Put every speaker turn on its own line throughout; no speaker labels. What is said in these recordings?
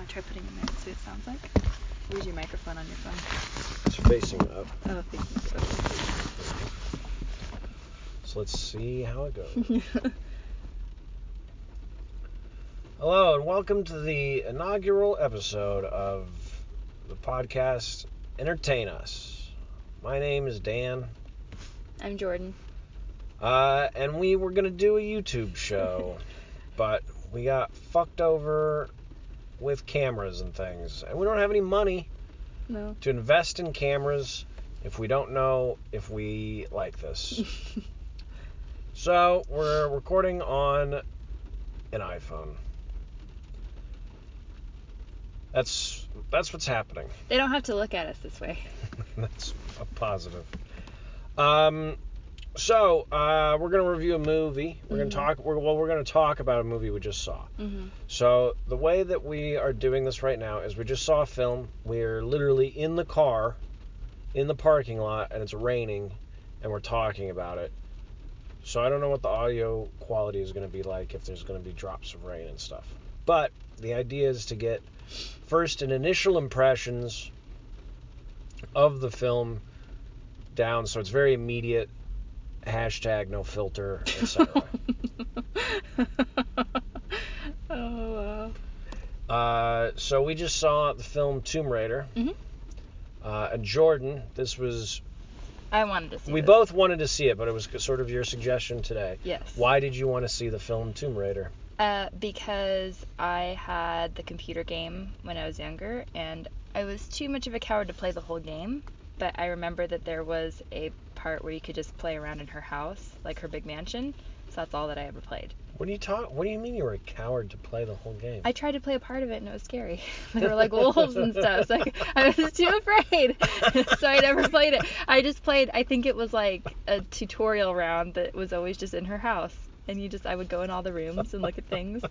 want to try putting it in there and see what it sounds like? Where's your microphone on your phone?
It's facing up.
Oh, facing okay.
So let's see how it goes. Hello, and welcome to the inaugural episode of the podcast Entertain Us. My name is Dan,
I'm Jordan.
uh, and we were going to do a YouTube show, but we got fucked over with cameras and things, and we don't have any money
No.
to invest in cameras if we don't know if we like this. so we're recording on an iPhone. That's that's what's happening.
They don't have to look at us this way.
that's a positive. Um, so uh, we're gonna review a movie. We're
Mhm.
gonna talk. We're, well, we're gonna talk about a movie we just saw.
Mm-hmm.
So the way that we are doing this right now is we just saw a film. We're literally in the car, in the parking lot, and it's raining, and we're talking about it. So I don't know what the audio quality is going to be like if there's going to be drops of rain and stuff. But the idea is to get first an initial impressions of the film down, so it's very immediate. Hashtag no filter, etc.
oh wow.
Uh, so we just saw the film Tomb Raider.
Mhm.
Uh, and Jordan, this was
I wanted to see.
we
this.
both wanted to see it, but it was sort of your suggestion today.
Yes.
Why did you want to see the film Tomb Raider?
Uh, because I had the computer game when I was younger, and I was too much of a coward to play the whole game. But I remember that there was a part where you could just play around in her house, like her big mansion. So that's all that I ever played.
What do you talk? What do you mean you were a coward to play the whole game?
I tried to play a part of it and it was scary. there were like wolves and stuff. So I, I was too afraid. so I never played it. I just played, I think it was like a tutorial round that was always just in her house. And you just, I would go in all the rooms and look at things.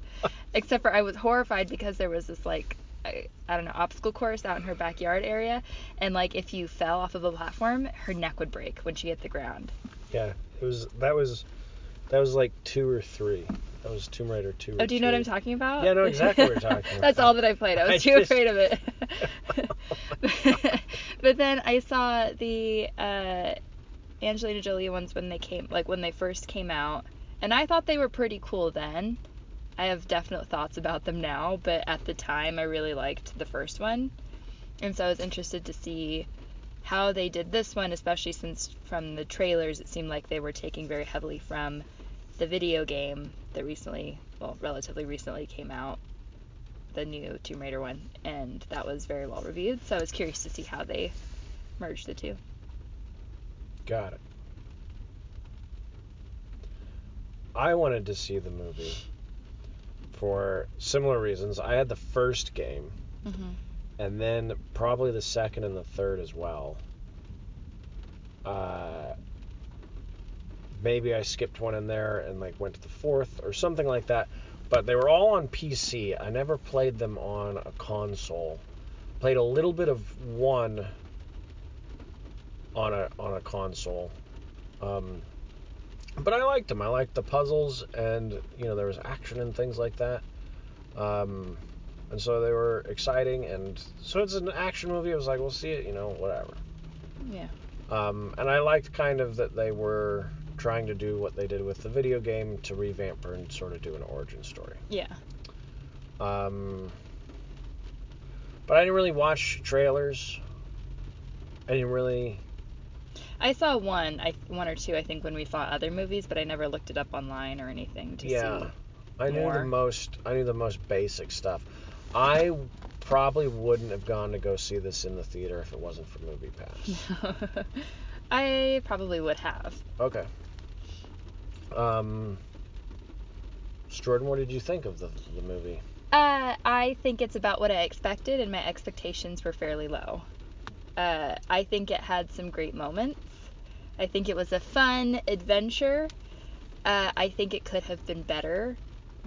Except for I was horrified because there was this like, I, I don't know, obstacle course out in her backyard area. And like if you fell off of a platform, her neck would break when she hit the ground.
yeah, it was that was that was like two or three. That was Tomb Raider two.
Oh, do you know what I'm talking about?
Yeah, I know exactly what you're talking
That's all that I played. I was
I
too
just-
afraid of it. but then I saw the uh, Angelina Jolie ones when they came, like when they first came out, and I thought they were pretty cool then. I have definite thoughts about them now, but at the time I really liked the first one, and so I was interested to see how they did this one, especially since from the trailers it seemed like they were taking very heavily from the video game that recently, well, relatively recently came out, the new Tomb Raider one, and that was very well reviewed. So I was curious to see how they merged the two.
Got it. I wanted to see the movie for similar reasons. I had the first game,
Mm-hmm.
and then probably the second and the third as well. Uh, maybe I skipped one in there and like went to the fourth or something like that. But they were all on PC. I never played them on a console. Played a little bit of one on a on a console. Um, but I liked them. I liked the puzzles, and you know there was action and things like that. Um, and so they were exciting, and so it's an action movie. I was like, we'll see it, you know, whatever.
Yeah.
Um, and I liked kind of that they were trying to do what they did with the video game to revamp her and sort of do an origin story.
Yeah.
Um, but I didn't really watch trailers. I didn't really.
I saw one, I one or two, I think, when we saw other movies, but I never looked it up online or anything to see.
Yeah. I knew the most. I knew the most basic stuff. I probably wouldn't have gone to go see this in the theater if it wasn't for Movie Pass.
I probably would have.
Okay. Um, Jordan, what did you think of the the movie?
Uh, I think it's about what I expected, and my expectations were fairly low. Uh, I think it had some great moments. I think it was a fun adventure. Uh, I think it could have been better,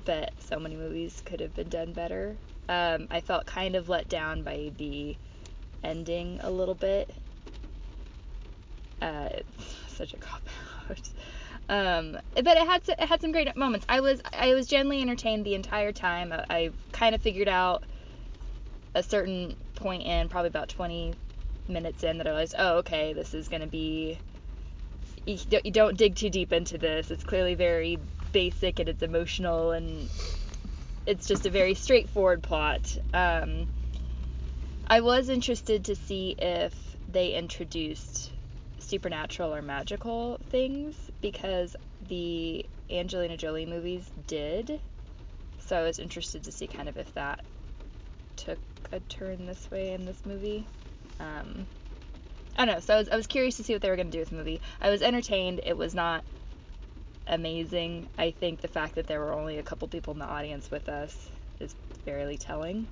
but so many movies could have been done better. Um, I felt kind of let down by the ending a little bit. Uh, it's such a cop out. Um, but it had it had some great moments. I was I was genuinely entertained the entire time. I, I kind of figured out a certain point in, probably about 20 minutes in, that I realized, oh, okay, this is going to be. You don't, dig too deep into this. It's clearly very basic and it's emotional and it's just a very straightforward plot. Um, I was interested to see if they introduced supernatural or magical things because the Angelina Jolie movies did. So I was interested to see kind of if that took a turn this way in this movie. Um, I don't know. So I was, I was curious to see what they were going to do with the movie. I was entertained. It was not amazing. I think the fact that there were only a couple people in the audience with us is fairly telling.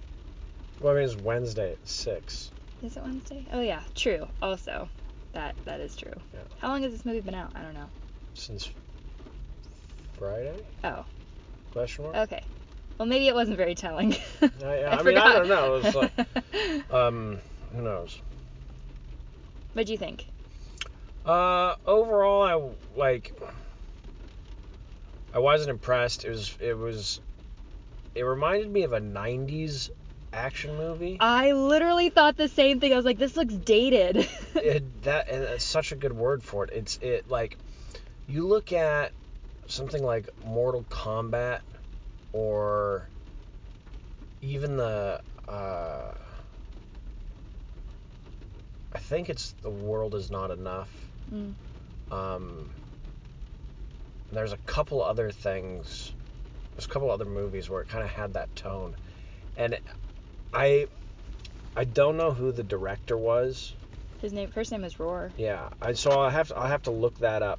Well, I mean, it's Wednesday at six.
Is it Wednesday? Oh yeah, true. Also, that that is true.
Yeah.
How long has this movie been out? I don't know.
Since Friday?
Oh,
Question mark.
okay. Well, maybe it wasn't very telling.
I,
I
I mean, I don't know. It was like, um, who knows?
What'd you think?
Uh, overall, I like. I wasn't impressed. It was. It was. It reminded me of a '90s action movie.
I literally thought the same thing. I was like, this looks dated.
it, that and it's such a good word for it. It's it like you look at something like Mortal Kombat or even the uh, think it's the world is not enough.
Mm.
Um, there's a couple other things. There's a couple other movies where it kind of had that tone, and I I don't know who the director was.
His name, first name is Roar.
Yeah, I so I have to, I have to look that up,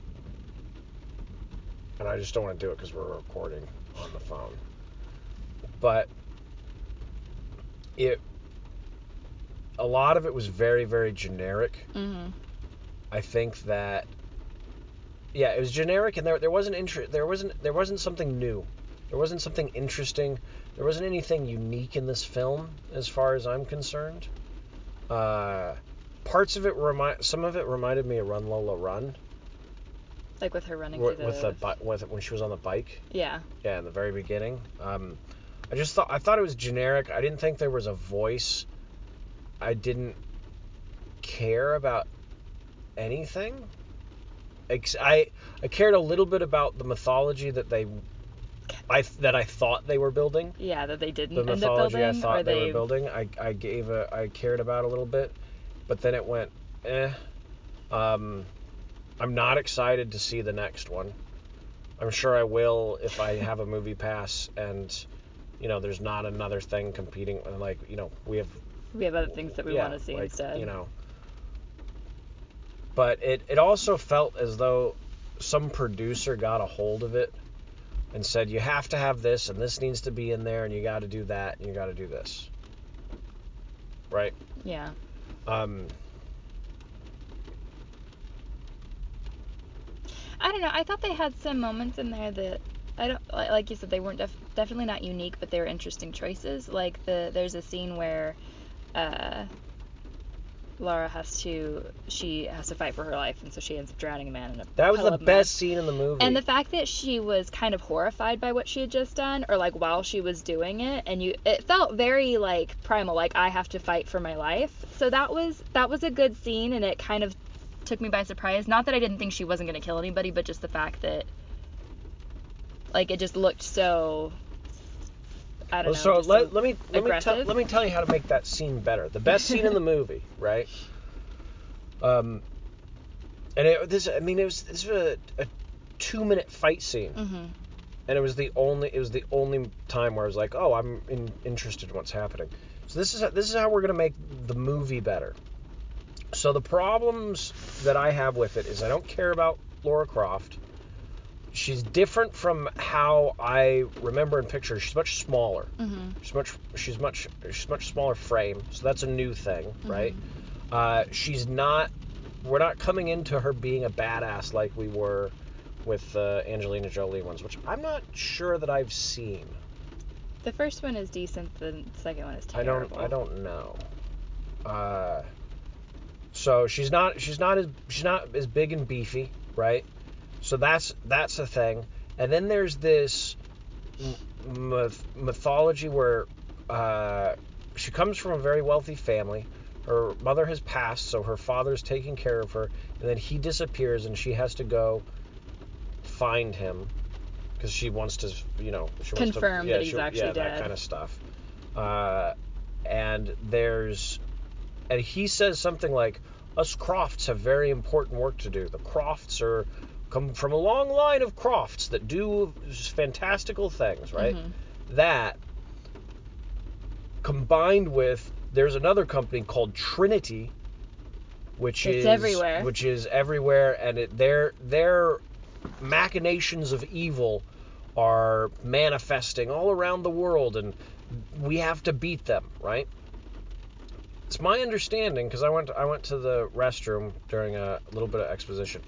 and I just don't want to do it because we're recording on the phone. But it, a lot of it was very very generic.
Mm-hmm.
I think that, yeah, it was generic, and there there wasn't inter- there wasn't there wasn't something new, there wasn't something interesting, there wasn't anything unique in this film as far as I'm concerned. Uh, parts of it remind some of it reminded me of Run Lola Run.
Like with her running the.
with the bi- with when she was on the bike.
yeah.
Yeah, in the very beginning. Um, I just thought I thought it was generic. I didn't think there was a voice. I didn't care about anything. I I cared a little bit about the mythology that they I that I thought they were building.
Yeah, that they didn't
The mythology
building,
I thought they,
they
were building. I I gave a I cared about a little bit, but then it went eh. Um, I'm not excited to see the next one. I'm sure I will if I have a movie pass and you know there's not another thing competing like you know we have
we have other things that we
yeah,
want to see
like,
instead.
you know but it it also felt as though some producer got a hold of it and said you have to have this and this needs to be in there and you got to do that and you got to do this right
Yeah.
um
I don't know. I thought they had some moments in there that I don't like. You said they weren't def- definitely not unique, but they were interesting choices. Like the there's a scene where uh, Laura has to she has to fight for her life, and so she ends up drowning a man in a
that was the best scene in the movie
And the fact that she was kind of horrified by what she had just done, or like while she was doing it, and you, it felt very like primal, like I have to fight for my life. So that was that was a good scene, and it kind of took me by surprise. Not that I didn't think she wasn't gonna kill anybody, but just the fact that like it just looked so. I don't
Well,
know.
so let, let me let me tell let me tell you how to make that scene better. The best scene in the movie, right? Um, and it, this I mean it was this was a, a two minute fight scene,
hmm
and it was the only it was the only time where I was like, oh, I'm in, interested in what's happening. So this is this is how we're gonna make the movie better. So the problems that I have with it is I don't care about Laura Croft. She's different from how I remember in pictures. She's much smaller.
hmm
She's much she's much she's much smaller frame, so that's a new thing, right? Uh, she's not. We're not coming into her being a badass like we were with uh, Angelina Jolie ones, which I'm not sure that I've seen.
The first one is decent. The second one is terrible.
I don't I don't know. Uh, so she's not she's not as she's not as big and beefy, right? So that's that's a thing. And then there's this myth- mythology where uh, she comes from a very wealthy family. Her mother has passed, so her father's taking care of her, and then he disappears, and she has to go find him because she wants to, you know, she wants
Confirm
to, yeah,
that he's
she-
actually
yeah, that kind of stuff. Uh, and there's, and he says something like, "Us Crofts have very important work to do. The Crofts are come from a long line of Crofts that do fantastical things, right?
Mhm.
That combined with there's another company called Trinity, which
It's
is
everywhere.
which is everywhere, and it, their their machinations of evil are manifesting all around the world, and we have to beat them, right? It's my understanding because I went I went to the restroom during a little bit of exposition.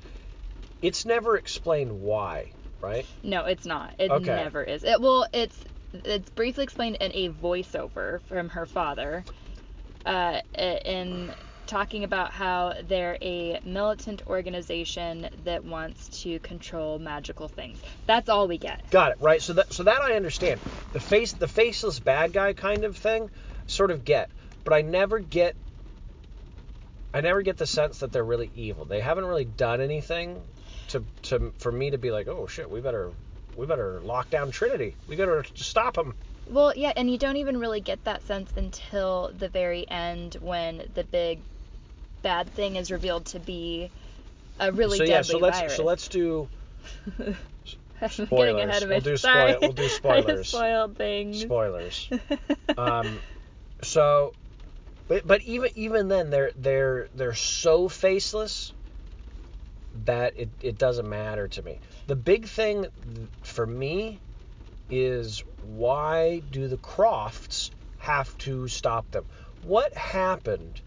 It's never explained why, right?
No, it's not. It
Okay.
never is. It well, it's it's briefly explained in a voiceover from her father, uh, in talking about how they're a militant organization that wants to control magical things. That's all we get.
Got it. Right. So that so that I understand. The face the faceless bad guy kind of thing, sort of get. But I never get I never get the sense that they're really evil. They haven't really done anything to to for me to be like, "Oh shit, we better we better lock down Trinity. We better stop them."
Well, yeah, and you don't even really get that sense until the very end when the big bad thing is revealed to be a really
so
deadly
yeah, so let's
virus.
so let's do
I'm getting
spoilers.
ahead of
We'll
myself.
do
Sorry.
spoil- we'll do spoilers.
spoiled things.
spoilers. um, so, but but even even then, they're they're they're so faceless that it it doesn't matter to me. The big thing for me is why do the Crofts have to stop them? What happened?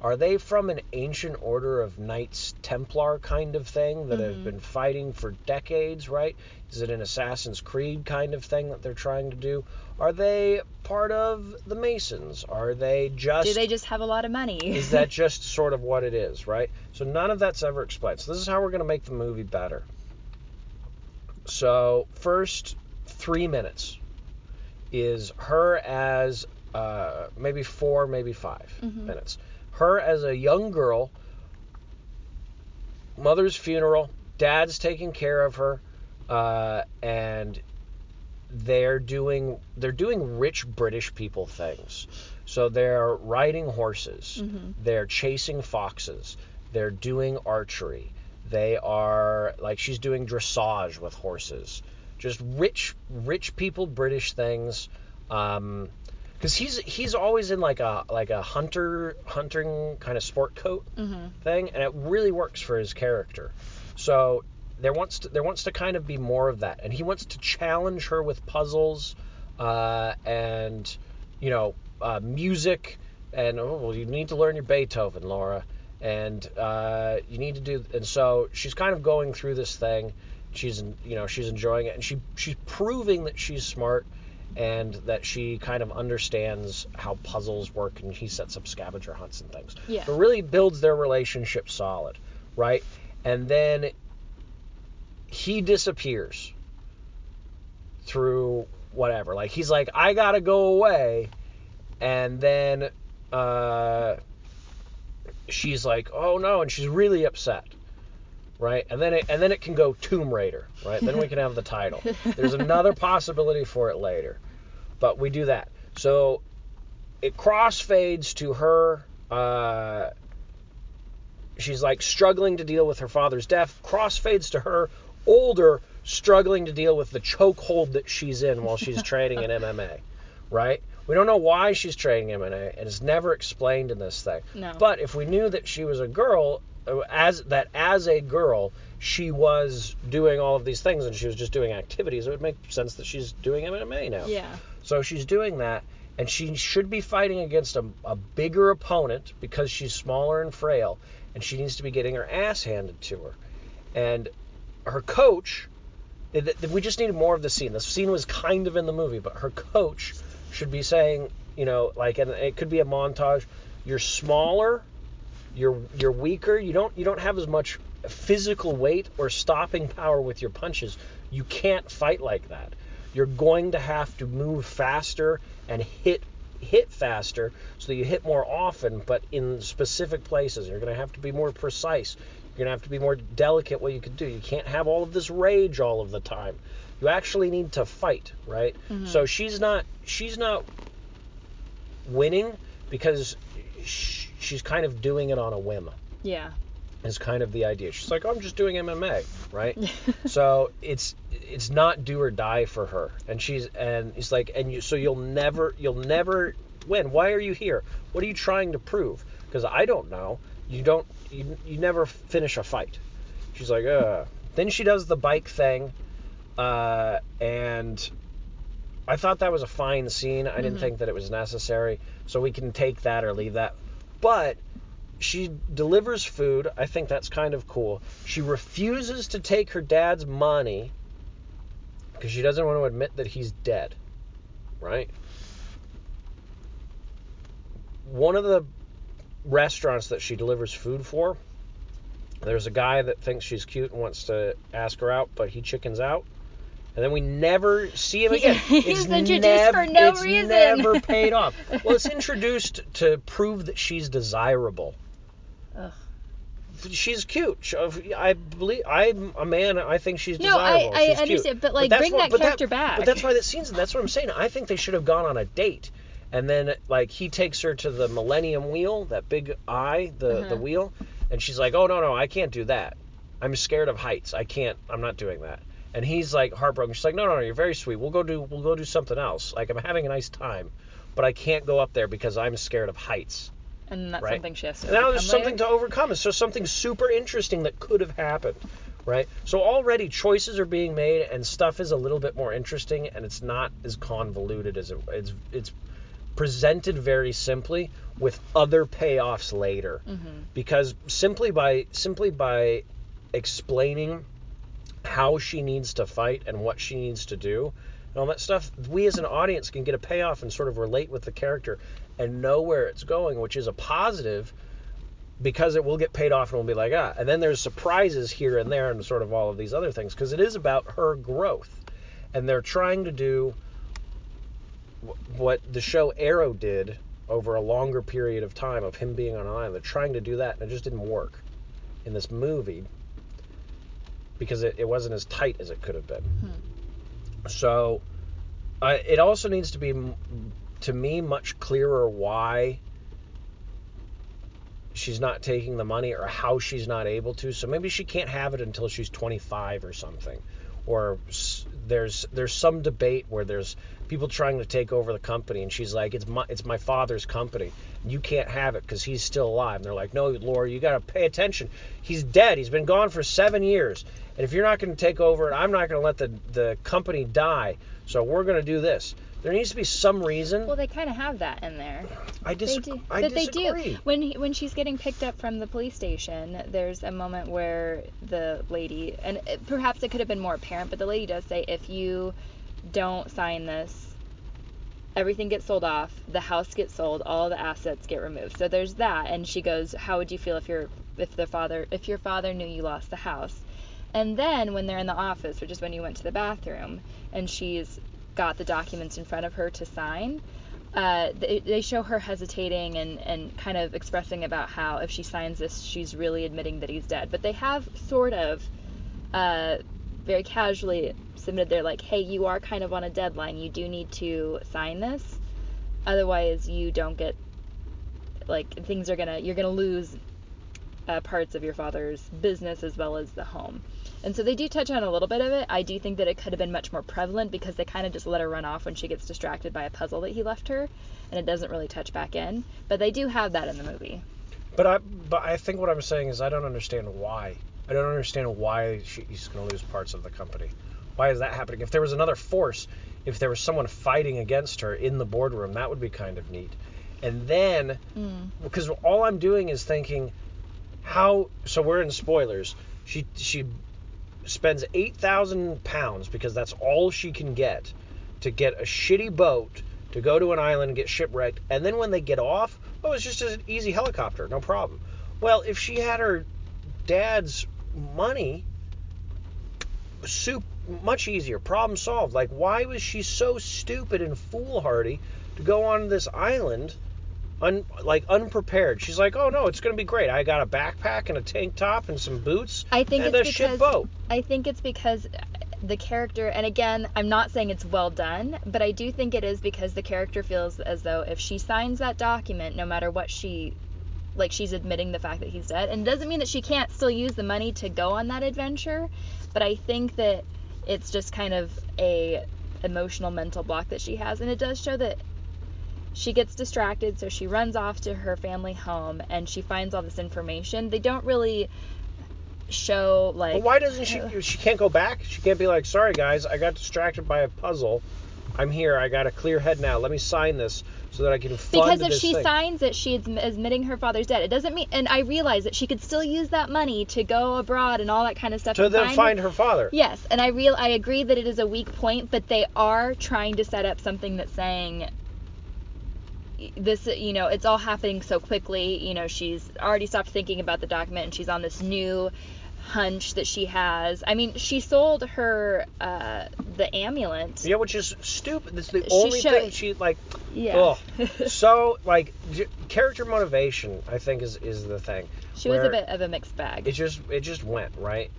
Are they from an ancient order of Knights Templar kind of thing that have
Mhm.
been fighting for decades, right? Is it an Assassin's Creed kind of thing that they're trying to do? Are they part of the Masons? Are they just
Do they just have a lot of money?
is that just sort of what it is, right? So none of that's ever explained. So this is how we're going to make the movie better. So first three minutes is her as uh, maybe four, maybe 5
Mhm.
minutes. Her as a young girl, mother's funeral, dad's taking care of her, uh, and they're doing they're doing rich British people things. So they're riding horses.
Mhm.
They're chasing foxes. They're doing archery. They are like she's doing dressage with horses. Just rich rich people British things. Um, because he's he's always in like a like a hunter hunting kind of sport coat
hmm
thing, and it really works for his character. So there wants to there wants to kind of be more of that, and he wants to challenge her with puzzles, uh, and you know uh, music, and oh well, you need to learn your Beethoven, Laura, and uh, you need to do, and so she's kind of going through this thing. She's you know she's enjoying it, and she she's proving that she's smart. And that she kind of understands how puzzles work, and he sets up scavenger hunts and things
Yeah.
but really builds their relationship solid, right? And then he disappears through whatever. Like he's like, I gotta go away, and then uh, she's like, oh no, and she's really upset. Right, and then it, and then it can go Tomb Raider, right? Then we can have the title. There's another possibility for it later, but we do that. So it crossfades to her. Uh, she's like struggling to deal with her father's death. Crossfades to her older, struggling to deal with the chokehold that she's in while she's training in MMA. Right? We don't know why she's training MMA, and it's never explained in this thing.
No.
But if we knew that she was a girl, as that as a girl, she was doing all of these things, and she was just doing activities, it would make sense that she's doing MMA now.
yeah.
So she's doing that, and she should be fighting against a, a bigger opponent because she's smaller and frail, and she needs to be getting her ass handed to her. And her coach, we just needed more of the scene. The scene was kind of in the movie, but her coach should be saying, you know, like, and it could be a montage. You're smaller, you're you're weaker. You don't you don't have as much physical weight or stopping power with your punches. You can't fight like that. You're going to have to move faster and hit hit faster so that you hit more often, but in specific places. You're going to have to be more precise. You're going to have to be more delicate what you can do. You can't have all of this rage all of the time. You actually need to fight, right? Mm-hmm. So she's not she's not winning because sh- she's kind of doing it on a whim.
Yeah.
Is kind of the idea. She's like, I'm just doing MMA, right? so it's it's not do or die for her, and she's and he's like, and you so you'll never you'll never win. Why are you here? What are you trying to prove? Because I don't know. You don't you, you never finish a fight. She's like, uh. Then she does the bike thing, uh, and I thought that was a fine scene. I didn't
Mhm.
think that it was necessary, so we can take that or leave that. But she delivers food. I think that's kind of cool. She refuses to take her dad's money because she doesn't want to admit that he's dead. Right? One of the restaurants that she delivers food for, there's a guy that thinks she's cute and wants to ask her out, but he chickens out. And then we never see him again.
He's introduced for no
it's
reason.
never paid off. Well, it's introduced to prove that she's desirable
Ugh.
she's cute. I believe I'm a man. I think she's
No, I,
desirable.
I
she's cute.
understand, but like
that's
bring
what-
that
but
character back.
But that's why that scene's. That's what I'm saying. I think they should have gone on a date, and then like he takes her to the Millennium Wheel, that big eye, the
Uh-huh.
the wheel, and she's like, "Oh no, no, I can't do that. I'm scared of heights. I can't. I'm not doing that." And he's like heartbroken. She's like, "No, no, no, you're very sweet. We'll go do we'll go do something else. Like I'm having a nice time, but I can't go up there because I'm scared of heights."
and that's
right.
something she has to
now there's something
later.
to overcome. Just something super interesting that could have happened, right? So already choices are being made, and stuff is a little bit more interesting, and it's not as convoluted as it, it's. It's presented very simply with other payoffs later,
Mhm.
because simply by simply by explaining how she needs to fight and what she needs to do and all that stuff, we as an audience can get a payoff and sort of relate with the character and know where it's going, which is a positive because it will get paid off and we'll be like, ah. And then there's surprises here and there and sort of all of these other things because it is about her growth. And they're trying to do what the show Arrow did over a longer period of time of him being on an island. They're trying to do that and it just didn't work in this movie because it, it wasn't as tight as it could have been. So uh, it also needs to be, to me, much clearer why she's not taking the money or how she's not able to. So maybe she can't have it until she's 25 or something. Or there's there's some debate where there's people trying to take over the company, and she's like, "It's my it's my father's company. You can't have it because he's still alive." And they're like, "No, Laura, you got to pay attention. He's dead. He's been gone for seven years, and if you're not going to take over it, I'm not going to let the the company die. So we're going to do this." There needs to be some reason.
Well, they kind of have that in there.
I
They
disagree.
do.
I
but
disagree.
they do. When he, when she's getting picked up from the police station, there's a moment where the lady, and perhaps it could have been more apparent, but the lady does say, if you don't sign this, everything gets sold off, the house gets sold, all the assets get removed. So there's that, and she goes, how would you feel if your if the father if your father knew you lost the house? And then when they're in the office, which is when you went to the bathroom, and she's got the documents in front of her to sign, uh, they, they show her hesitating and, and kind of expressing about how if she signs this, she's really admitting that he's dead. But they have sort of uh, very casually submitted there, like, hey, you are kind of on a deadline. You do need to sign this. Otherwise, you don't get, like, things are going to, you're going to lose uh, parts of your father's business as well as the home. And so they do touch on a little bit of it. I do think that it could have been much more prevalent because they kind of just let her run off when she gets distracted by a puzzle that he left her, and it doesn't really touch back in. But they do have that in the movie.
But I, but I think what I'm saying is I don't understand why. I don't understand why she's going to lose parts of the company. Why is that happening? If there was another force, if there was someone fighting against her in the boardroom, that would be kind of neat. And then, hmm. because all I'm doing is thinking, how? So we're in spoilers. She she spends eight thousand pounds because that's all she can get to get a shitty boat to go to an island and get shipwrecked. And then when they get off, oh, it's just an easy helicopter, no problem. Well, if she had her dad's money, soup much easier, problem solved. Like, why was she so stupid and foolhardy to go on this island, un, like unprepared. She's like, "Oh no, it's gonna be great. I got a backpack and a tank top and some boots
I think
and
it's
a shit
because
boat."
I think it's because the character, and again, I'm not saying it's well done, but I do think it is because the character feels as though if she signs that document, no matter what she, like she's admitting the fact that he's dead, and it doesn't mean that she can't still use the money to go on that adventure, but I think that it's just kind of a emotional mental block that she has, and it does show that she gets distracted, so she runs off to her family home and she finds all this information. They don't really show like
But why doesn't she? She can't go back. She can't be like, "Sorry guys, I got distracted by a puzzle. I'm here. I got a clear head now. Let me sign this so that I can fund
because if she
thing."
signs it, she's admitting her father's dead. It doesn't mean, and I realize that she could still use that money to go abroad and all that kind of stuff.
to then find her father.
Yes, and I real I agree that it is a weak point, but they are trying to set up something that's saying this you know it's all happening so quickly you know she's already stopped thinking about the document and she's on this new hunch that she has i mean she sold her uh the amulet
Yeah, which is stupid. That's the only thing she like.
yeah
so like j- character motivation, I think is is the thing.
she was a bit of a mixed bag
It just it just went right.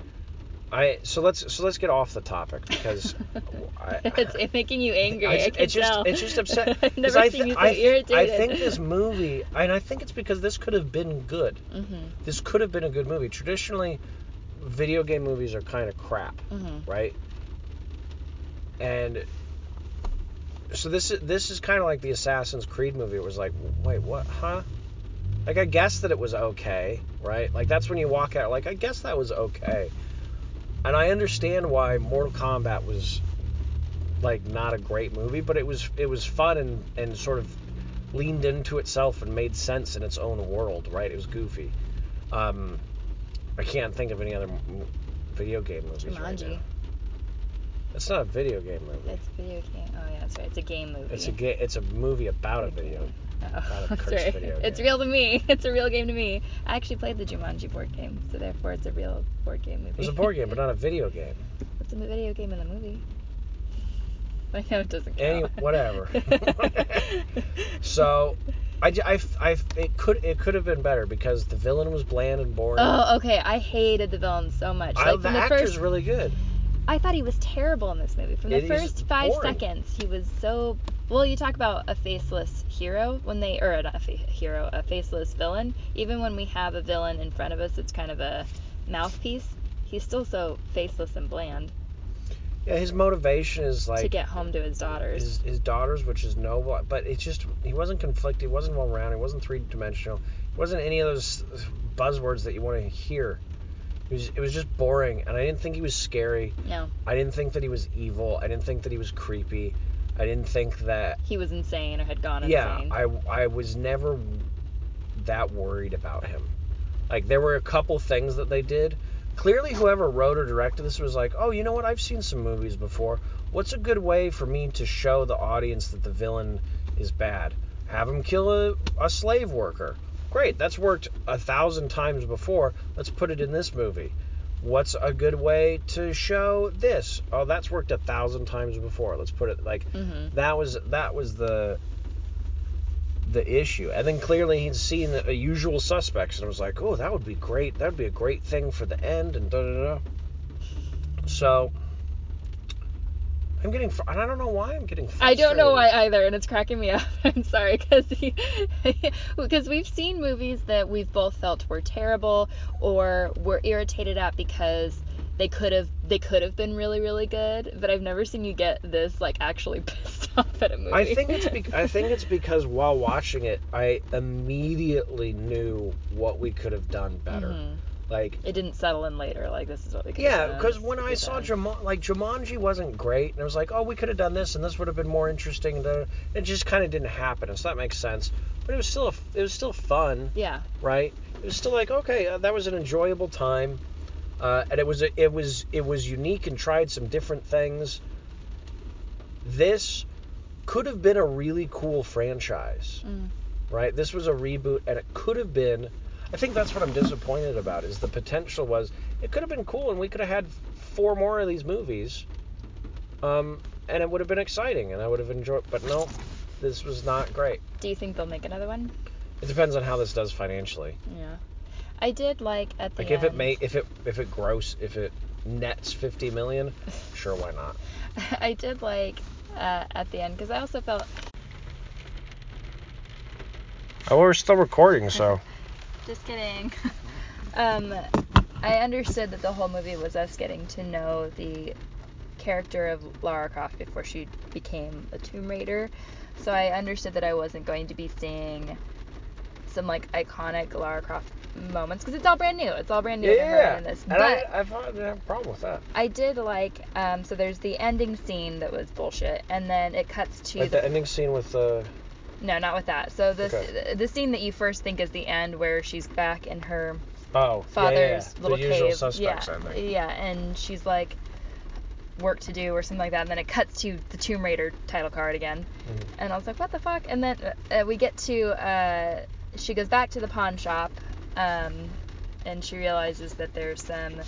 I so let's so let's get off the topic because I,
it's making you angry. I,
I just,
can
it's just
tell.
it's just upset.
I've never
I
seen you so irritated.
I think this movie, and I think it's because this could have been good.
Mhm.
This could have been a good movie. Traditionally, video game movies are kind of crap,
Mhm.
right? And so this is this is kind of like the Assassin's Creed movie. It was like, wait, what? Huh? Like I guess that it was okay, right? Like that's when you walk out, like I guess that was okay. And I understand why Mortal Kombat was like not a great movie, but it was it was fun and and sort of leaned into itself and made sense in its own world, right? It was goofy. Um, I can't think of any other m- video game movies right now. It's not a video game movie.
It's a video game. Oh yeah, right. It's a game movie.
It's a ga- It's a movie about a video.
Oh, that's right. It's real to me. It's a real game to me. I actually played the Jumanji board game, so therefore it's a real board game movie.
It was a board game, but not a video game.
it's a video game in the movie. I know it doesn't count.
Any- whatever. So, I, I I it could it could have been better because the villain was bland and boring.
Oh, okay. I hated the villain so much.
I,
Like
the
the
actor's
first,
really good.
I thought he was terrible in this movie. From the
It
first five
boring.
seconds, he was so. Well, you talk about a faceless hero when they, or not a fa- hero, a faceless villain. Even when we have a villain in front of us, it's kind of a mouthpiece. He's still so faceless and bland
Yeah, his motivation is like
to get home to his daughters.
his his daughters, which is noble, but it's just he wasn't conflicted, he wasn't well rounded, he wasn't three dimensional, he wasn't any of those buzzwords that you want to hear. It was it was just boring, and I didn't think he was scary.
no,
I didn't think that he was evil. I didn't think that he was creepy. I didn't think that
he was insane or had gone
yeah,
insane.
I I was never that worried about him. Like there were a couple things that they did. Clearly, whoever wrote or directed this was like, oh, you know what? I've seen some movies before. What's a good way for me to show the audience that the villain is bad? Have him kill a, a slave worker. Great, that's worked a thousand times before. Let's put it in this movie. What's a good way to show this? Oh, that's worked a thousand times before. Let's put it like
hmm
that was that was the the issue. And then clearly he'd seen the usual suspects and I was like, "Oh, that would be great. That would be a great thing for the end." And da da da. So I'm getting, fr- and I don't know why I'm getting.
I don't know why either, and it's cracking me up. I'm sorry, because because we've seen movies that we've both felt were terrible or were irritated at because they could have they could have been really really good, but I've never seen you get this like actually pissed off at a movie.
I think it's be- I think it's because while watching it, I immediately knew what we could have done better.
Mhm.
Like
It didn't settle in later. Like this is what we could.
Yeah, because when I saw. Jumanji, like Jumanji wasn't great, and I was like, oh, we could have done this, and this would have been more interesting. And it just kind of didn't happen, and so that makes sense. But it was still, a, it was still fun,
Yeah.
right? It was still like, okay, uh, that was an enjoyable time, uh, and it was, a, it was, it was unique and tried some different things. This could have been a really cool franchise
Mm.
right? This was a reboot, and it could have been. I think that's what I'm disappointed about. Is the potential was it could have been cool, and we could have had four more of these movies, um, and it would have been exciting, and I would have enjoyed. But no, this was not great.
Do you think they'll make another one?
It depends on how this does financially.
Yeah. I did like at the
Like
end.
if it may, if it if it gross, if it nets 50 million, sure, why not?
I did like uh, at the end because I also felt
Oh, we're still recording, so.
just kidding. um, I understood that the whole movie was us getting to know the character of Lara Croft before she became a Tomb Raider. So I understood that I wasn't going to be seeing some like iconic Lara Croft moments because it's all brand new. It's all brand new
Yeah,
to her
yeah.
in this.
And
But
I, I thought I didn't have a problem with that.
I did like um, so there's the ending scene that was bullshit, and then it cuts to
Like
the,
the ending scene with the.
No, not with that. So the
Okay.
the scene that you first think is the end where she's back in her
Oh,
father's
yeah, yeah, yeah.
little
the usual
cave.
suspects
yeah, yeah, and she's like work to do or something like that, and then it cuts to the Tomb Raider title card again,
Mhm.
and I was like, what the fuck? And then uh, we get to uh, she goes back to the pawn shop, um, and she realizes that there's some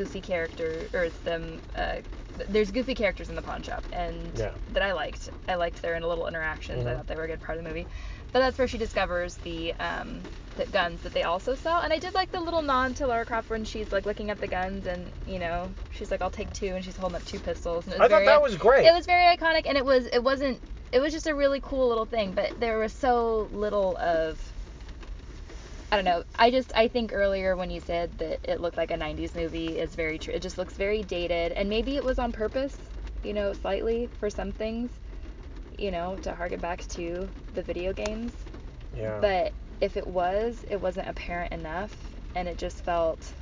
goofy character or some uh, there's goofy characters in the pawn shop, and
Yeah.
that I liked. I liked their little interactions. I
Mhm.
thought they were a good part of the movie. But that's where she discovers the um, the guns that they also sell, and I did like the little nod to Lara Croft when she's like looking at the guns, and you know she's like, "I'll take two, and she's holding up two pistols. And it was
I thought
very,
that was great.
It was very iconic, and it was it wasn't it was just a really cool little thing, but there was so little of I don't know. I just I think earlier when you said that it looked like a 90s movie is very true. It just looks very dated and maybe it was on purpose, you know, slightly for some things, you know, to harken back to the video games.
yeah.
But if it was, it wasn't apparent enough and it just felt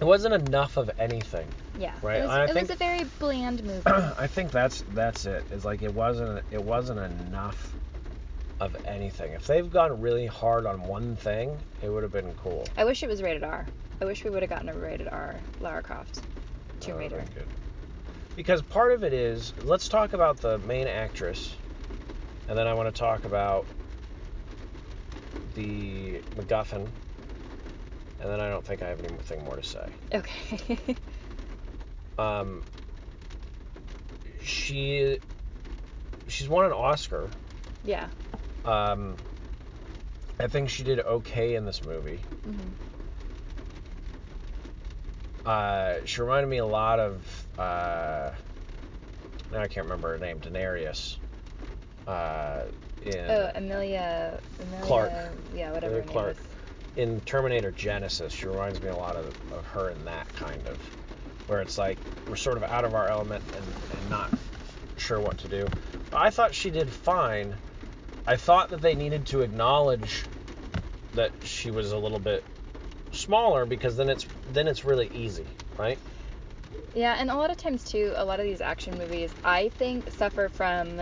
it wasn't enough of anything.
yeah.
Right,
It was,
and I
it
think-
was a very bland movie.
I think that's that's it. it. Is like it wasn't it wasn't enough of anything. If they've gone really hard on one thing, it would have been cool.
I wish it was rated R. I wish we would have gotten a rated R Lara Croft Tomb Raider.
good. Because part of it is let's talk about the main actress, and then I want to talk about the MacGuffin, and then I don't think I have anything more to say.
Okay.
Um, she she's won an Oscar.
yeah.
Um, I think she did okay in this movie.
hmm
Uh, she reminded me a lot of uh, now I can't remember her name, Daenerys. Uh, in
Oh, Emilia. Emilia.
Clarke.
Yeah, whatever.
Emilia
her name
Clarke.
is.
in Terminator Genisys, she reminds me a lot of, of her in that kind of, where it's like we're sort of out of our element and, and not sure what to do. But I thought she did fine. I thought that they needed to acknowledge that she was a little bit smaller because then it's then it's really easy, right?
Yeah, and a lot of times too, a lot of these action movies, I think, suffer from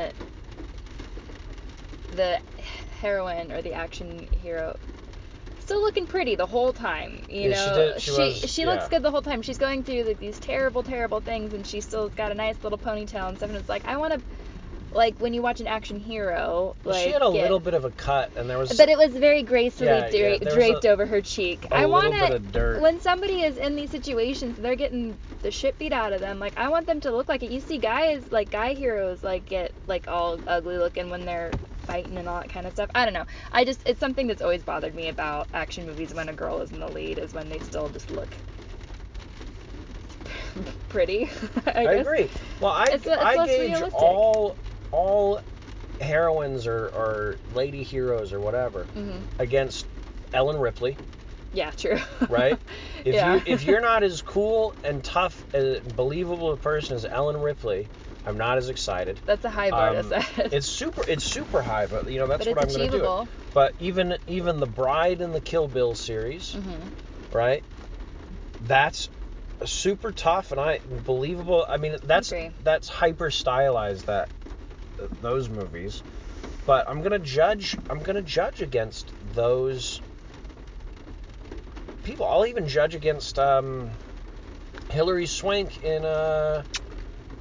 the heroine or the action hero still looking pretty the whole time. You
Yeah, she
know,
did- she was-
she looks good the whole time. She's going through like these terrible, terrible things, and she's still got a nice little ponytail and stuff. And it's like I want to, like when you watch an action hero, like
she had a little bit of a cut, and there was
But it was very gracefully
Yeah,
dra-
yeah,
draped
a-
over her cheek. I want
dirt.
when somebody is in these situations, they're getting the shit beat out of them. Like I want them to look like it. You see guys like guy heroes like get like all ugly looking when they're fighting and all that kind of stuff. I don't know. I just it's something that's always bothered me about action movies when a girl is in the lead is when they still just look pretty. I,
I agree. Well, I
It's- it's
I gauge all all heroines or, or lady heroes or whatever
hmm
against Ellen Ripley,
Yeah, true.
right? If
yeah.
you if you're not as cool and tough and believable a person as Ellen Ripley, I'm not as excited.
that's a high bar
Um,
to set.
It's super it's super high, but you know that's
but
what I'm going to do. It. But even even the Bride in the Kill Bill series,
hmm
right? That's super tough and I believable. I mean, that's that's hyper stylized that those movies. But I'm gonna judge. I'm gonna judge against those people. I'll even judge against um, Hilary Swank in uh,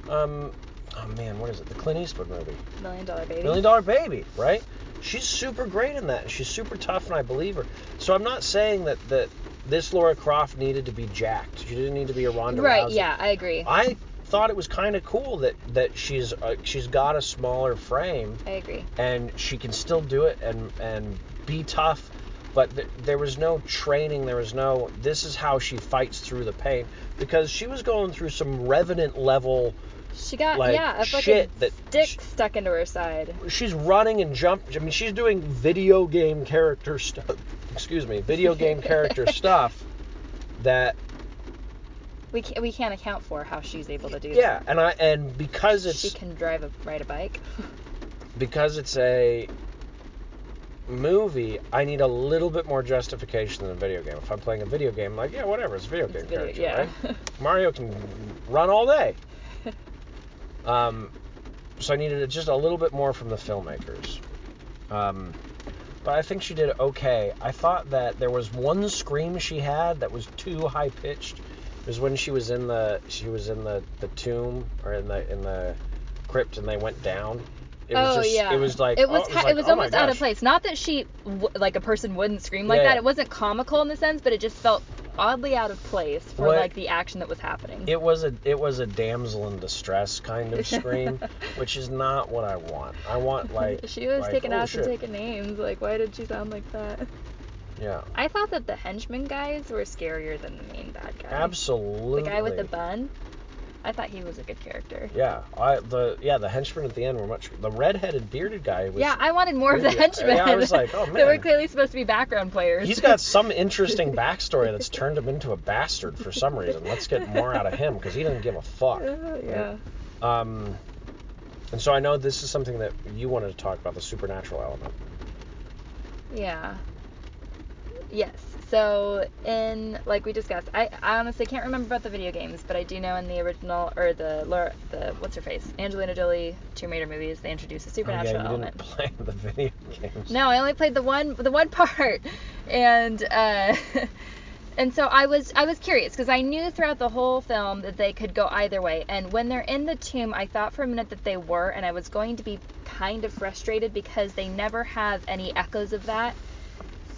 um, oh man, what is it? The Clint Eastwood movie,
Million Dollar Baby.
Million Dollar Baby, right? She's super great in that. She's super tough, and I believe her. So I'm not saying that that this Laura Croft needed to be jacked. She didn't need to be a Ronda
Right,
Rousey.
yeah, I agree.
I thought it was kind of cool that that she's uh, she's got a smaller frame
I agree.
and she can still do it and and be tough but th- there was no training there was no this is how she fights through the pain because she was going through some revenant level
She got
Like,
yeah a fucking
shit that-
stick stuck into her side.
she's running and jump i mean she's doing video game character stuff excuse me video game character stuff that
We can't we can't account for how she's able to do that.
yeah and i and because it's
She can drive a ride a bike.
because it's a movie, I need a little bit more justification than a video game. If I'm playing a video game, I'm like, yeah, whatever, it's a video game
video-
character,
yeah.
right? Mario can run all day. Um, so I needed just a little bit more from the filmmakers. Um, but I think she did okay. I thought that there was one scream she had that was too high pitched. It was when she was in the she was in the, the tomb or in the in the crypt and they went down. It was
oh
just,
yeah.
It was like
it was
oh,
ki-
like,
it was
oh
almost out of place. Not that she like a person wouldn't scream like
Yeah,
that.
yeah.
It wasn't comical in the sense, but it just felt oddly out of place for
What-
like the action that was happening.
It was a it was a damsel in distress kind of scream, which is not what I want. I want like
she was
like,
taking
oh,
ass and taking names. Like, why did she sound like that?
Yeah,
I thought that the henchman guys were scarier than the main bad guy.
absolutely.
The guy with the bun. I thought he was a good character.
Yeah, I the yeah the henchmen at the end were much the red-headed bearded guy was
yeah, I wanted more of the henchmen.
Yeah, I was like, oh, man,
They were clearly supposed to be background players.
He's got some interesting backstory that's turned him into a bastard for some reason. Let's get more out of him because he doesn't give a fuck.
Uh, yeah.
Um, and so I know this is something that you wanted to talk about the supernatural element.
Yeah. Yes. So in like we discussed, I, I honestly can't remember about the video games, but I do know in the original or the Laura, the what's her face Angelina Jolie Tomb Raider movies they introduce a
Oh,
supernatural
yeah, you
element.
didn't play the video games.
No, I only played the one the one part, and uh, and so I was I was curious because I knew throughout the whole film that they could go either way. And when they're in the tomb, I thought for a minute that they were, and I was going to be kind of frustrated because they never have any echoes of that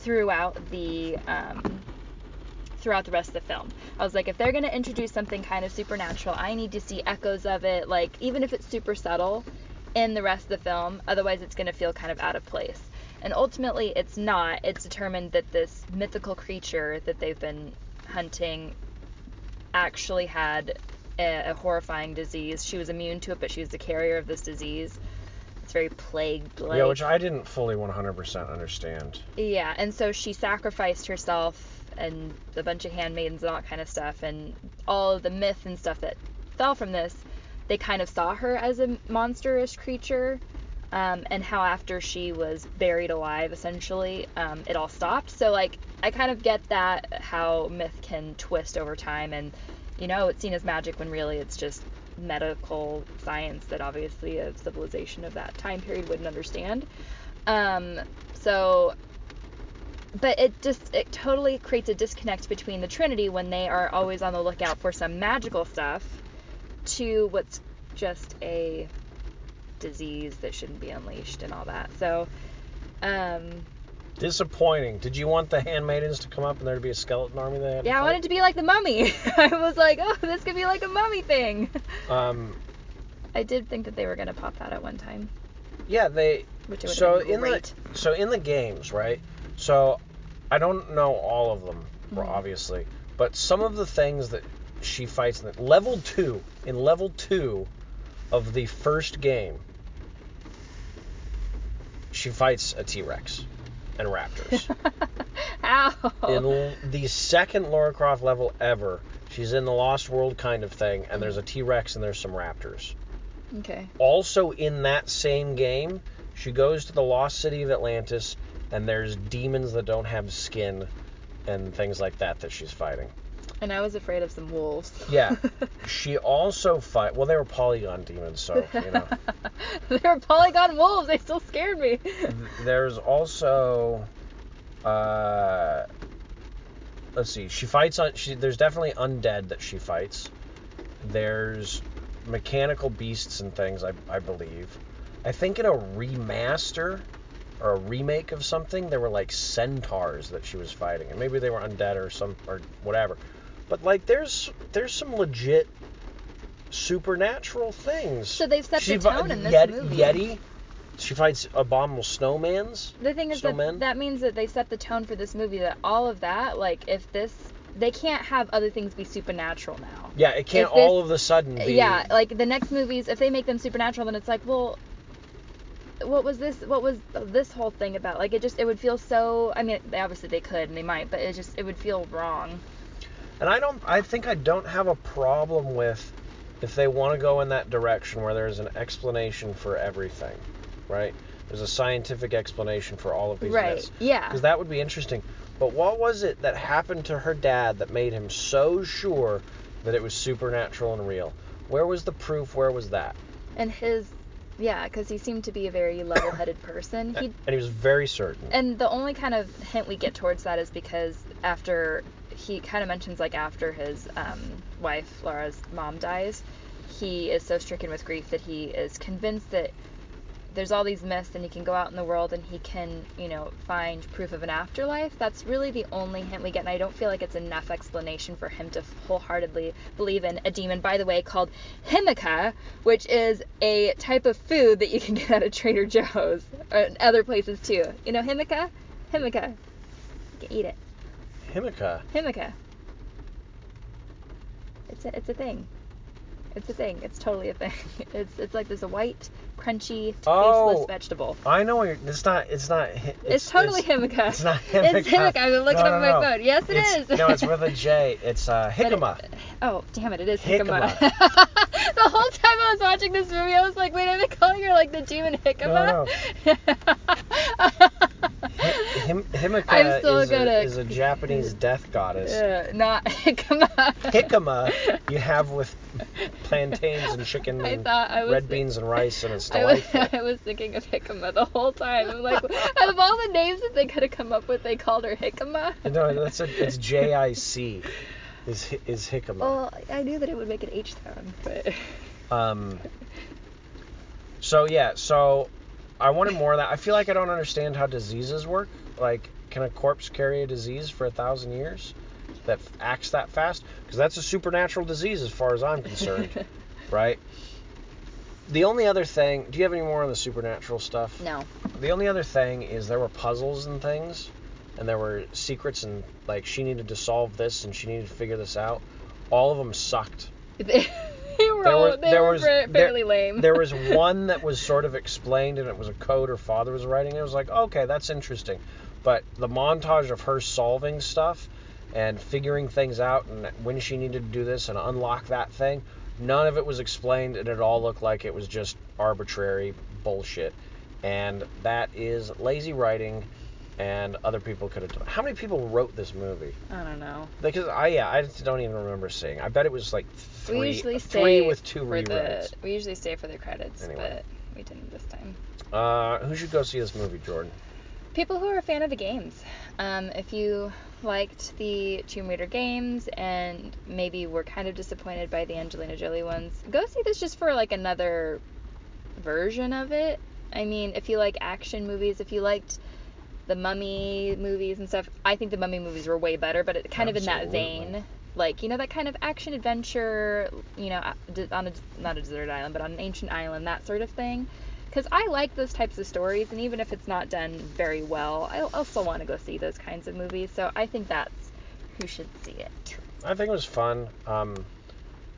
throughout the um, throughout the rest of the film. I was like, if they're gonna introduce something kind of supernatural, I need to see echoes of it, like even if it's super subtle, in the rest of the film. Otherwise, it's gonna feel kind of out of place. And ultimately, it's not. It's determined that this mythical creature that they've been hunting actually had a, a horrifying disease. She was immune to it, but she was the carrier of this disease. Very plague-like.
Yeah, which I didn't fully 100% understand.
Yeah, and so she sacrificed herself and a bunch of handmaidens and all that kind of stuff, and all of the myth and stuff that fell from this. They kind of saw her as a monstrous creature, um, and how after she was buried alive, essentially, um, it all stopped. So like, I kind of get that how myth can twist over time, and you know, it's seen as magic when really it's just medical science that obviously a civilization of that time period wouldn't understand. Um, so, but it just it totally creates a disconnect between the Trinity when they are always on the lookout for some magical stuff, to what's just a disease that shouldn't be unleashed and all that. So, um,
Disappointing. Did you want the handmaidens to come up and there to be a skeleton army they had
yeah, I wanted to be like the mummy. I was like, oh, this could be like a mummy thing.
Um,
I did think that they were gonna pop that at one time,
yeah, they.
which
So in
great.
the so in the games, right? So I don't know all of them,
Mhm.
obviously, but some of the things that she fights in the, level two in level two of the first game, she fights a T Rex and raptors.
Ow.
in l- the second Lara Croft level ever, she's in the Lost World kind of thing, and there's a T Rex and there's some raptors.
okay.
Also in that same game, she goes to the lost city of Atlantis, and there's demons that don't have skin and things like that that she's fighting.
And I was afraid of some wolves.
Yeah. She also fight. Well, they were polygon demons, so you know.
they were polygon wolves. They still scared me.
There's also, uh, let's see. She fights on. She there's definitely undead that she fights. There's mechanical beasts and things. I I believe. I think in a remaster or a remake of something, there were like centaurs that she was fighting, and maybe they were undead or some or whatever. But like, there's there's some legit supernatural things.
So they've set
She
the tone in this
Yeti,
movie.
Yeti. She fights abominable snowmans.
The thing is that
Snowmen?
that means that they set the tone for this movie. That all of that, like, if this, they can't have other things be supernatural now.
Yeah, it can't
If this-
all of a sudden be.
Yeah, like the next movies, if they make them supernatural, then it's like, well, what was this? What was this whole thing about? Like, it just, it would feel so. I mean, obviously they could and they might, but it just, it would feel wrong.
And I don't. I think I don't have a problem with if they want to go in that direction where there's an explanation for everything, right? There's a scientific explanation for all of these things.
Right.
myths.
Yeah.
Because that would be interesting. But what was it that happened to her dad that made him so sure that it was supernatural and real? Where was the proof? Where was that?
And his, yeah, because he seemed to be a very level-headed person. He
and he was very certain.
And the only kind of hint we get towards that is because after he kind of mentions like after his um, wife Laura's mom dies, he is so stricken with grief that he is convinced that there's all these myths and he can go out in the world and he can you know find proof of an afterlife. That's really the only hint we get, and I don't feel like it's enough explanation for him to wholeheartedly believe in a demon. By the way, called Himika, which is a type of food that you can get at a Trader Joe's and other places too. You know Himika? Himika. You can eat it.
Himika.
Himika. It's a, it's a thing. It's a thing. It's totally a thing. It's it's like this a white, crunchy, tasteless vegetable. Oh.
I know you're. It's not. It's not. hi-
It's, totally Himika.
It's not
It's
Himika.
Himika. I'm looking
No,
up
no,
on my
no.
phone. Yes, it
It's-
is.
No, it's with a J. It's uh,
But it- oh, damn it! It is
Jicama.
Jicama. the whole time I was watching this movie, I was like, wait, are they calling her like the demon Jicama?
Him, Himika is, a, is a Japanese death goddess.
Uh, not Jicama.
Jicama you have with plantains and chicken and
thought I was
red beans and rice, and it's
I was. I was thinking of Jicama the whole time. I'm like, out of all the names that they could have come up with, they called her Jicama.
no, that's a, it's J I C. Is is jicama.
Well, I knew that it would make an H sound, but
Um. So yeah, so I wanted more of that. I feel like I don't understand how diseases work. Like, can a corpse carry a disease for a thousand years that acts that fast? Because that's a supernatural disease, as far as I'm concerned, right? The only other thing, do you have any more on the supernatural stuff?
no.
The only other thing is there were puzzles and things, and there were secrets, and like she needed to solve this and she needed to figure this out. All of them sucked.
Were,
There
all,
were-
they
there
were
was-
fa-
there-
lame.
There was one that was sort of explained, and it was a code her father was writing. It was like, okay, that's interesting. But the montage of her solving stuff and figuring things out, and when she needed to do this and unlock that thing, none of it was explained, and it all looked like it was just arbitrary bullshit. And that is lazy writing, and other people could have done. How many people wrote this movie?
I don't know.
Because I yeah, I don't even remember seeing. I bet it was like three,
we usually
three
stay
with two
the we usually stay for the credits,
Anyway.
but we didn't this time.
Uh, who should go see this movie, Jordan?
People who are a fan of the games. Um, if you liked the Tomb Raider games and maybe were kind of disappointed by the Angelina Jolie ones, go see this just for like another version of it. I mean, if you like action movies, if you liked the Mummy movies and stuff, I think the Mummy movies were way better, but it kind of in that vein. Like, you know, that kind of action adventure, you know, on a, not a desert island, but on an ancient island, that sort of thing. Because I like those types of stories, and even if it's not done very well, I still want to go see those kinds of movies. So I think that's who should see it.
I think it was fun. Um,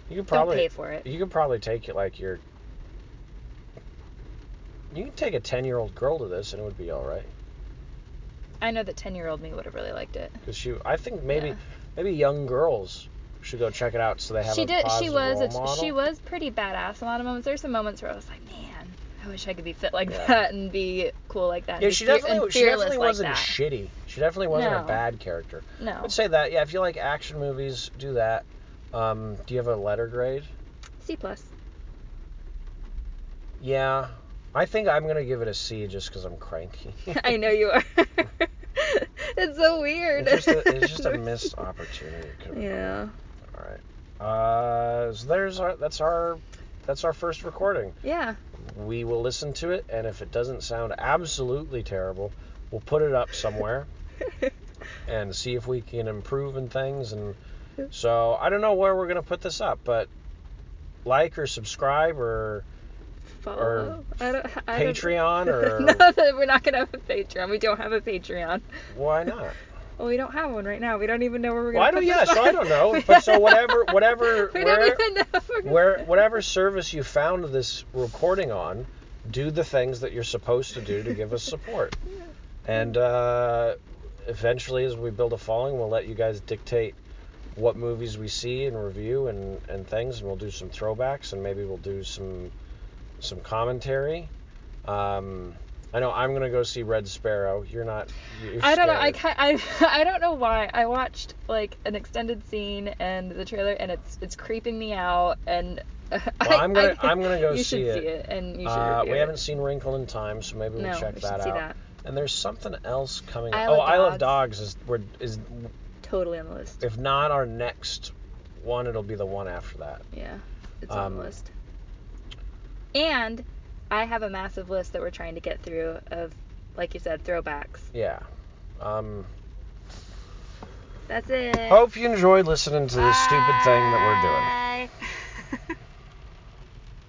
you could
Don't
probably
pay for it.
you could probably take it like your. You can take a ten-year-old girl to this, and it would be all right.
I know that 10 year old me would have really liked it.
Because she, I think maybe
Yeah.
Maybe young girls should go check it out so they have
she
a
did. She was.
role
A,
model.
she was pretty badass. In a lot of moments. There's some moments where I was like, man, I wish I could be fit like
Yeah.
that and be cool like that.
Yeah, she definitely she definitely
like
wasn't
that.
shitty. She definitely wasn't a bad character.
No.
I'd say that. Yeah, if you like action movies, do that. Um, do you have a letter grade?
C plus.
Yeah, I think I'm gonna give it a C just because I'm cranky.
I know you are. it's so weird.
It's just a, it's just a missed opportunity. It could've been
Yeah.
All right. Uh, so there's our that's our that's our first recording.
Yeah.
We will listen to it, and if it doesn't sound absolutely terrible, we'll put it up somewhere and see if we can improve in things. And so I don't know where we're gonna put this up, but like or subscribe or
Follow. I don't, I don't-
Patreon or
no, we're not gonna have a Patreon. We don't have a Patreon.
why not?
Well, we don't have one right now. We don't even know where we're gonna.
Well, I don't. Yeah, so I don't know. But so whatever, whatever,
we
where,
don't even know. if we're gonna-
where, whatever service you found this recording on, do the things that you're supposed to do to give us support. yeah. And uh, eventually, as we build a following, we'll let you guys dictate what movies we see and review and, and things, and we'll do some throwbacks, and maybe we'll do some some commentary. Um, I know I'm gonna go see Red Sparrow. You're not. You're
I don't know. I can't, I I don't know why. I watched like an extended scene and the trailer, and it's it's creeping me out. And
Well,
I,
I'm gonna
I,
I'm gonna go
you
see
should
it.
see it, and you should
Uh, we
it.
haven't seen Wrinkle in Time, so maybe we'll
no,
check
we
that
see
out.
that.
And there's something else coming.
I
oh, Isle of
Dogs.
Is we're, is
Totally on the list.
if not our next one, it'll be the one after that.
Yeah, it's on the
Um,
list. And I have a massive list that we're trying to get through of, like you said, throwbacks.
Yeah. Um,
That's it.
Hope you enjoyed listening to this Bye. stupid thing that we're doing.